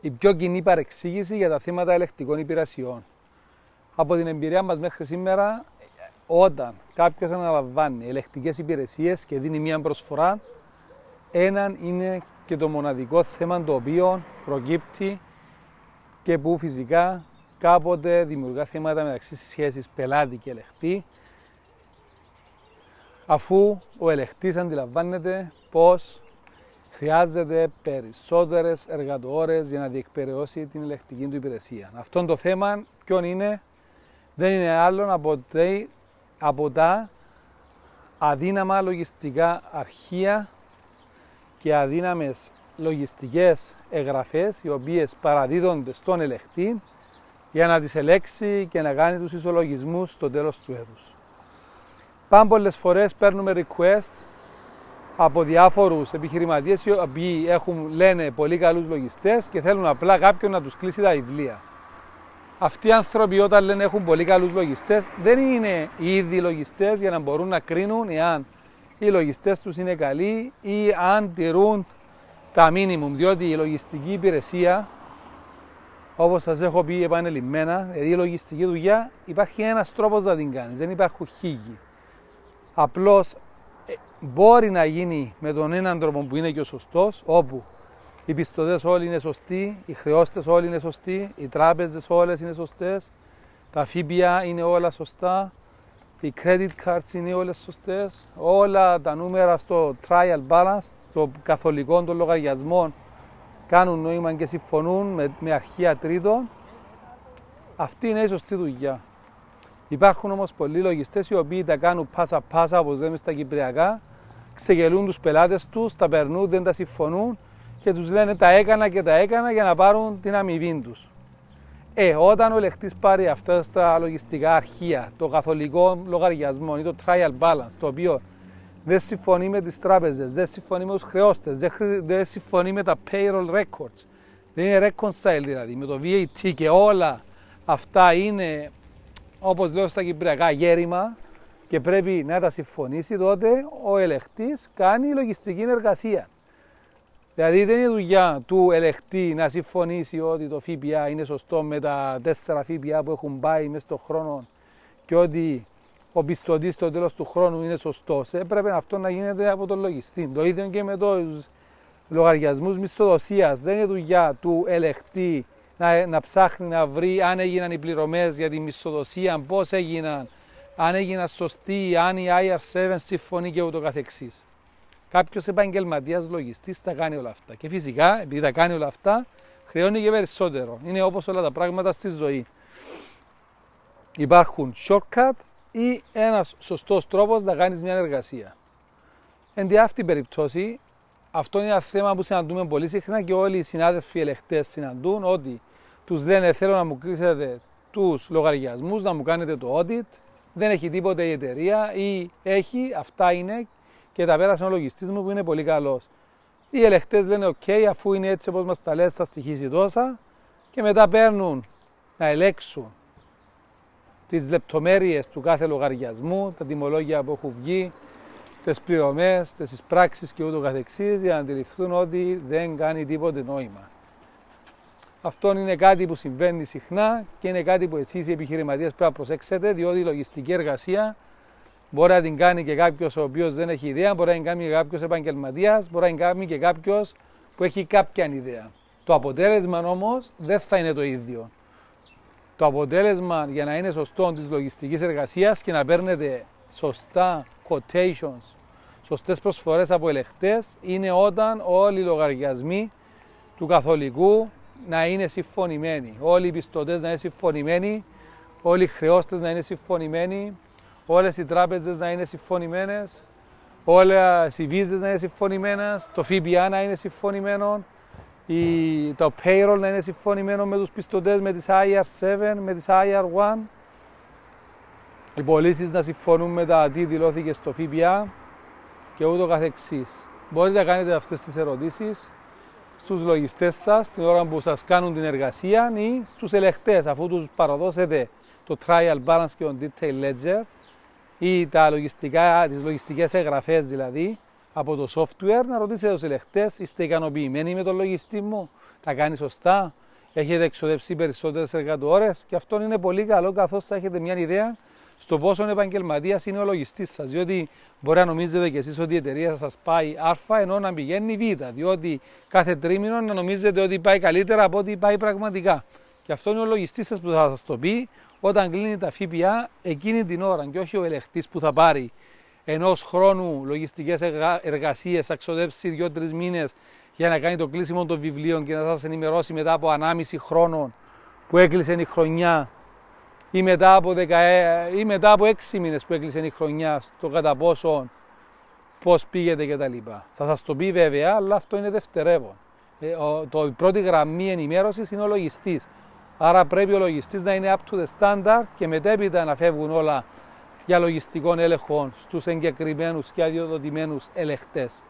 η πιο κοινή παρεξήγηση για τα θέματα ελεκτικών υπηρεσιών. Από την εμπειρία μας μέχρι σήμερα, όταν κάποιος αναλαμβάνει ελεκτικές υπηρεσίες και δίνει μία προσφορά, έναν είναι και το μοναδικό θέμα το οποίο προκύπτει και που φυσικά κάποτε δημιουργά θέματα μεταξύ σχέσης πελάτη και ελεκτή αφού ο ελεκτής αντιλαμβάνεται πως χρειάζεται περισσότερες εργατόρες για να διεκπαιρεώσει την ελεκτική του υπηρεσία. Αυτό το θέμα ποιον είναι, δεν είναι άλλο από, από τα αδύναμα λογιστικά αρχεία και αδύναμες λογιστικές εγγραφές οι οποίες παραδίδονται στον ελεκτή για να τις ελέξει και να κάνει τους ισολογισμούς στο τέλος του έτους. Πάμε πολλές φορές παίρνουμε request από διάφορους επιχειρηματίες οι οποίοι έχουν, λένε πολύ καλούς λογιστές και θέλουν απλά κάποιον να τους κλείσει τα βιβλία. Αυτοί οι άνθρωποι όταν λένε έχουν πολύ καλούς λογιστές δεν είναι οι ίδιοι λογιστές για να μπορούν να κρίνουν εάν οι λογιστές τους είναι καλοί ή αν τηρούν τα μίνιμουμ, διότι η λογιστική υπηρεσία, όπως σας έχω πει επανελειμμένα, δηλαδή η λογιστική δουλειά υπάρχει ένας τρόπος να την κάνεις, δεν υπάρχουν χίγοι. Απλώς ε, μπορεί να γίνει με τον έναν τρόπο που είναι και ο σωστός, όπου οι πιστωτές όλοι είναι σωστοί, οι χρεώστες όλοι είναι σωστοί, οι τράπεζες όλες είναι σωστές, τα ΦΠΑ είναι όλα σωστά, οι credit cards είναι όλες σωστές, όλα τα νούμερα στο trial balance, στο καθολικό των λογαριασμών κάνουν νόημα και συμφωνούν με, με αρχεία τρίτων. Αυτή είναι η σωστή δουλειά. Υπάρχουν όμως πολλοί λογιστές οι οποίοι τα κάνουν πάσα πάσα όπως λέμε στα κυπριακά, ξεγελούν τους πελάτες τους, τα περνούν, δεν τα συμφωνούν και τους λένε τα έκανα και τα έκανα για να πάρουν την αμοιβή τους. Ε, όταν ο ελεκτής πάρει αυτά τα λογιστικά αρχεία, το καθολικό λογαριασμό ή το trial balance, το οποίο δεν συμφωνεί με τις τράπεζες, δεν συμφωνεί με τους χρεώστες, δεν, δεν συμφωνεί με τα payroll records, δεν είναι reconciled δηλαδή, με το VAT και όλα αυτά είναι, όπως λέω στα κυπριακά, γέρημα και πρέπει να τα συμφωνήσει, τότε ο ελεκτής κάνει λογιστική εργασία. Δηλαδή δεν είναι δουλειά του ελεκτή να συμφωνήσει ότι το ΦΠΑ είναι σωστό με τα τέσσερα ΦΠΑ που έχουν πάει μέσα στον χρόνο και ότι ο πιστωτής στο τέλος του χρόνου είναι σωστός. Έπρεπε αυτό να γίνεται από τον λογιστή. Το ίδιο και με τους λογαριασμούς μισθοδοσίας. Δεν είναι δουλειά του ελεκτή να, να ψάχνει να βρει αν έγιναν οι πληρωμές για τη μισθοδοσία, πώς έγιναν, αν έγιναν σωστοί, αν η IR7 συμφωνεί και ούτω καθεξής. Κάποιος επαγγελματίας λογιστής θα κάνει όλα αυτά. Και φυσικά, επειδή θα κάνει όλα αυτά, χρεώνει και περισσότερο. Είναι όπως όλα τα πράγματα στη ζωή. Υπάρχουν shortcuts ή ένας σωστός τρόπος να κάνεις μια εργασία. Εν τη αυτή περιπτώση, αυτό είναι ένα θέμα που συναντούμε πολύ συχνά και όλοι οι συνάδελφοι ελεχτέ συναντούν ότι τους λένε θέλω να μου κλείσετε τους λογαριασμούς, να μου κάνετε το audit, δεν έχει τίποτε η εταιρεία ή έχει, αυτά είναι και τα πέρασε ο λογιστής μου που είναι πολύ καλός. Οι ελεκτέ λένε: OK, αφού είναι έτσι όπως μας τα λες, θα στοιχήσει τόσα. Και μετά παίρνουν να ελέξουν τις λεπτομέρειες του κάθε λογαριασμού, τα τιμολόγια που έχουν βγει, τις πληρωμές, τις πράξει και ούτω καθεξής, για να αντιληφθούν ότι δεν κάνει τίποτε νόημα. Αυτό είναι κάτι που συμβαίνει συχνά και είναι κάτι που εσείς οι επιχειρηματίες πρέπει να προσέξετε, διότι η λογιστική εργασία Μπορεί να την κάνει και κάποιος ο οποίος δεν έχει ιδέα, μπορεί να την κάνει και κάποιος επαγγελματίας, μπορεί να την κάνει και κάποιος που έχει κάποια ιδέα. Το αποτέλεσμα όμως δεν θα είναι το ίδιο. Το αποτέλεσμα για να είναι σωστό της λογιστικής εργασίας και να παίρνετε σωστά quotations, σωστές προσφορές από ελεχτέ, είναι όταν όλοι οι λογαριασμοί του καθολικού να είναι συμφωνημένοι. Όλοι οι πιστωτές να είναι συμφωνημένοι, όλοι οι χρεώστες να είναι συμφωνημένοι, όλες οι τράπεζες να είναι συμφωνημένες, όλες οι βίζες να είναι συμφωνημένες, το ΦΠΑ να είναι συμφωνημένο, η, το payroll να είναι συμφωνημένο με τους πιστωτές, με τις IR7, με τις IR1, οι πωλήσεις να συμφωνούν με τα τι δηλώθηκε στο ΦΠΑ και ούτω καθεξής. Μπορείτε να κάνετε αυτές τις ερωτήσεις στους λογιστές σας την ώρα που σας κάνουν την εργασία ή στους ελεκτές αφού τους παραδώσετε το trial balance και το detail ledger ή τα λογιστικά, τις λογιστικές εγγραφές δηλαδή, από το software να ρωτήσετε τους ελεγχτέ, είστε ικανοποιημένοι με τον λογιστή μου, τα κάνει σωστά, έχετε εξοδέψει περισσότερες εργατόρες; Και αυτό είναι πολύ καλό καθώς θα έχετε μια ιδέα στο πόσο επαγγελματίας είναι ο λογιστής σας. Διότι μπορεί να νομίζετε κι εσείς ότι η εταιρεία σας πάει Α ενώ να πηγαίνει Β. Διότι κάθε τρίμηνο να νομίζετε ότι πάει καλύτερα από ό,τι πάει πραγματικά. Και αυτό είναι ο λογιστής σας που θα σας το πει όταν κλείνει τα ΦΠΑ εκείνη την ώρα και όχι ο ελεγχτή που θα πάρει ενός χρόνου λογιστικές εργασίες, θα ξοδέψει δύο-τρεις μήνες για να κάνει το κλείσιμο των βιβλίων και να σας ενημερώσει μετά από 1,5 χρόνο που έκλεισε η χρονιά ή μετά από, 10, ή μετά από 6 μήνες που έκλεισε η χρονιά στο κατά πόσο πώς πήγεται κτλ. Θα σας το πει βέβαια, αλλά αυτό είναι δευτερεύον. Ε, το, η πρώτη γραμμή ενημέρωσης είναι ο λογιστής. Άρα πρέπει ο λογιστής να είναι up to the standard και μετέπειτα να φεύγουν όλα για λογιστικών έλεγχων στους εγκεκριμένους και αδειοδοτημένους ελεγχτές.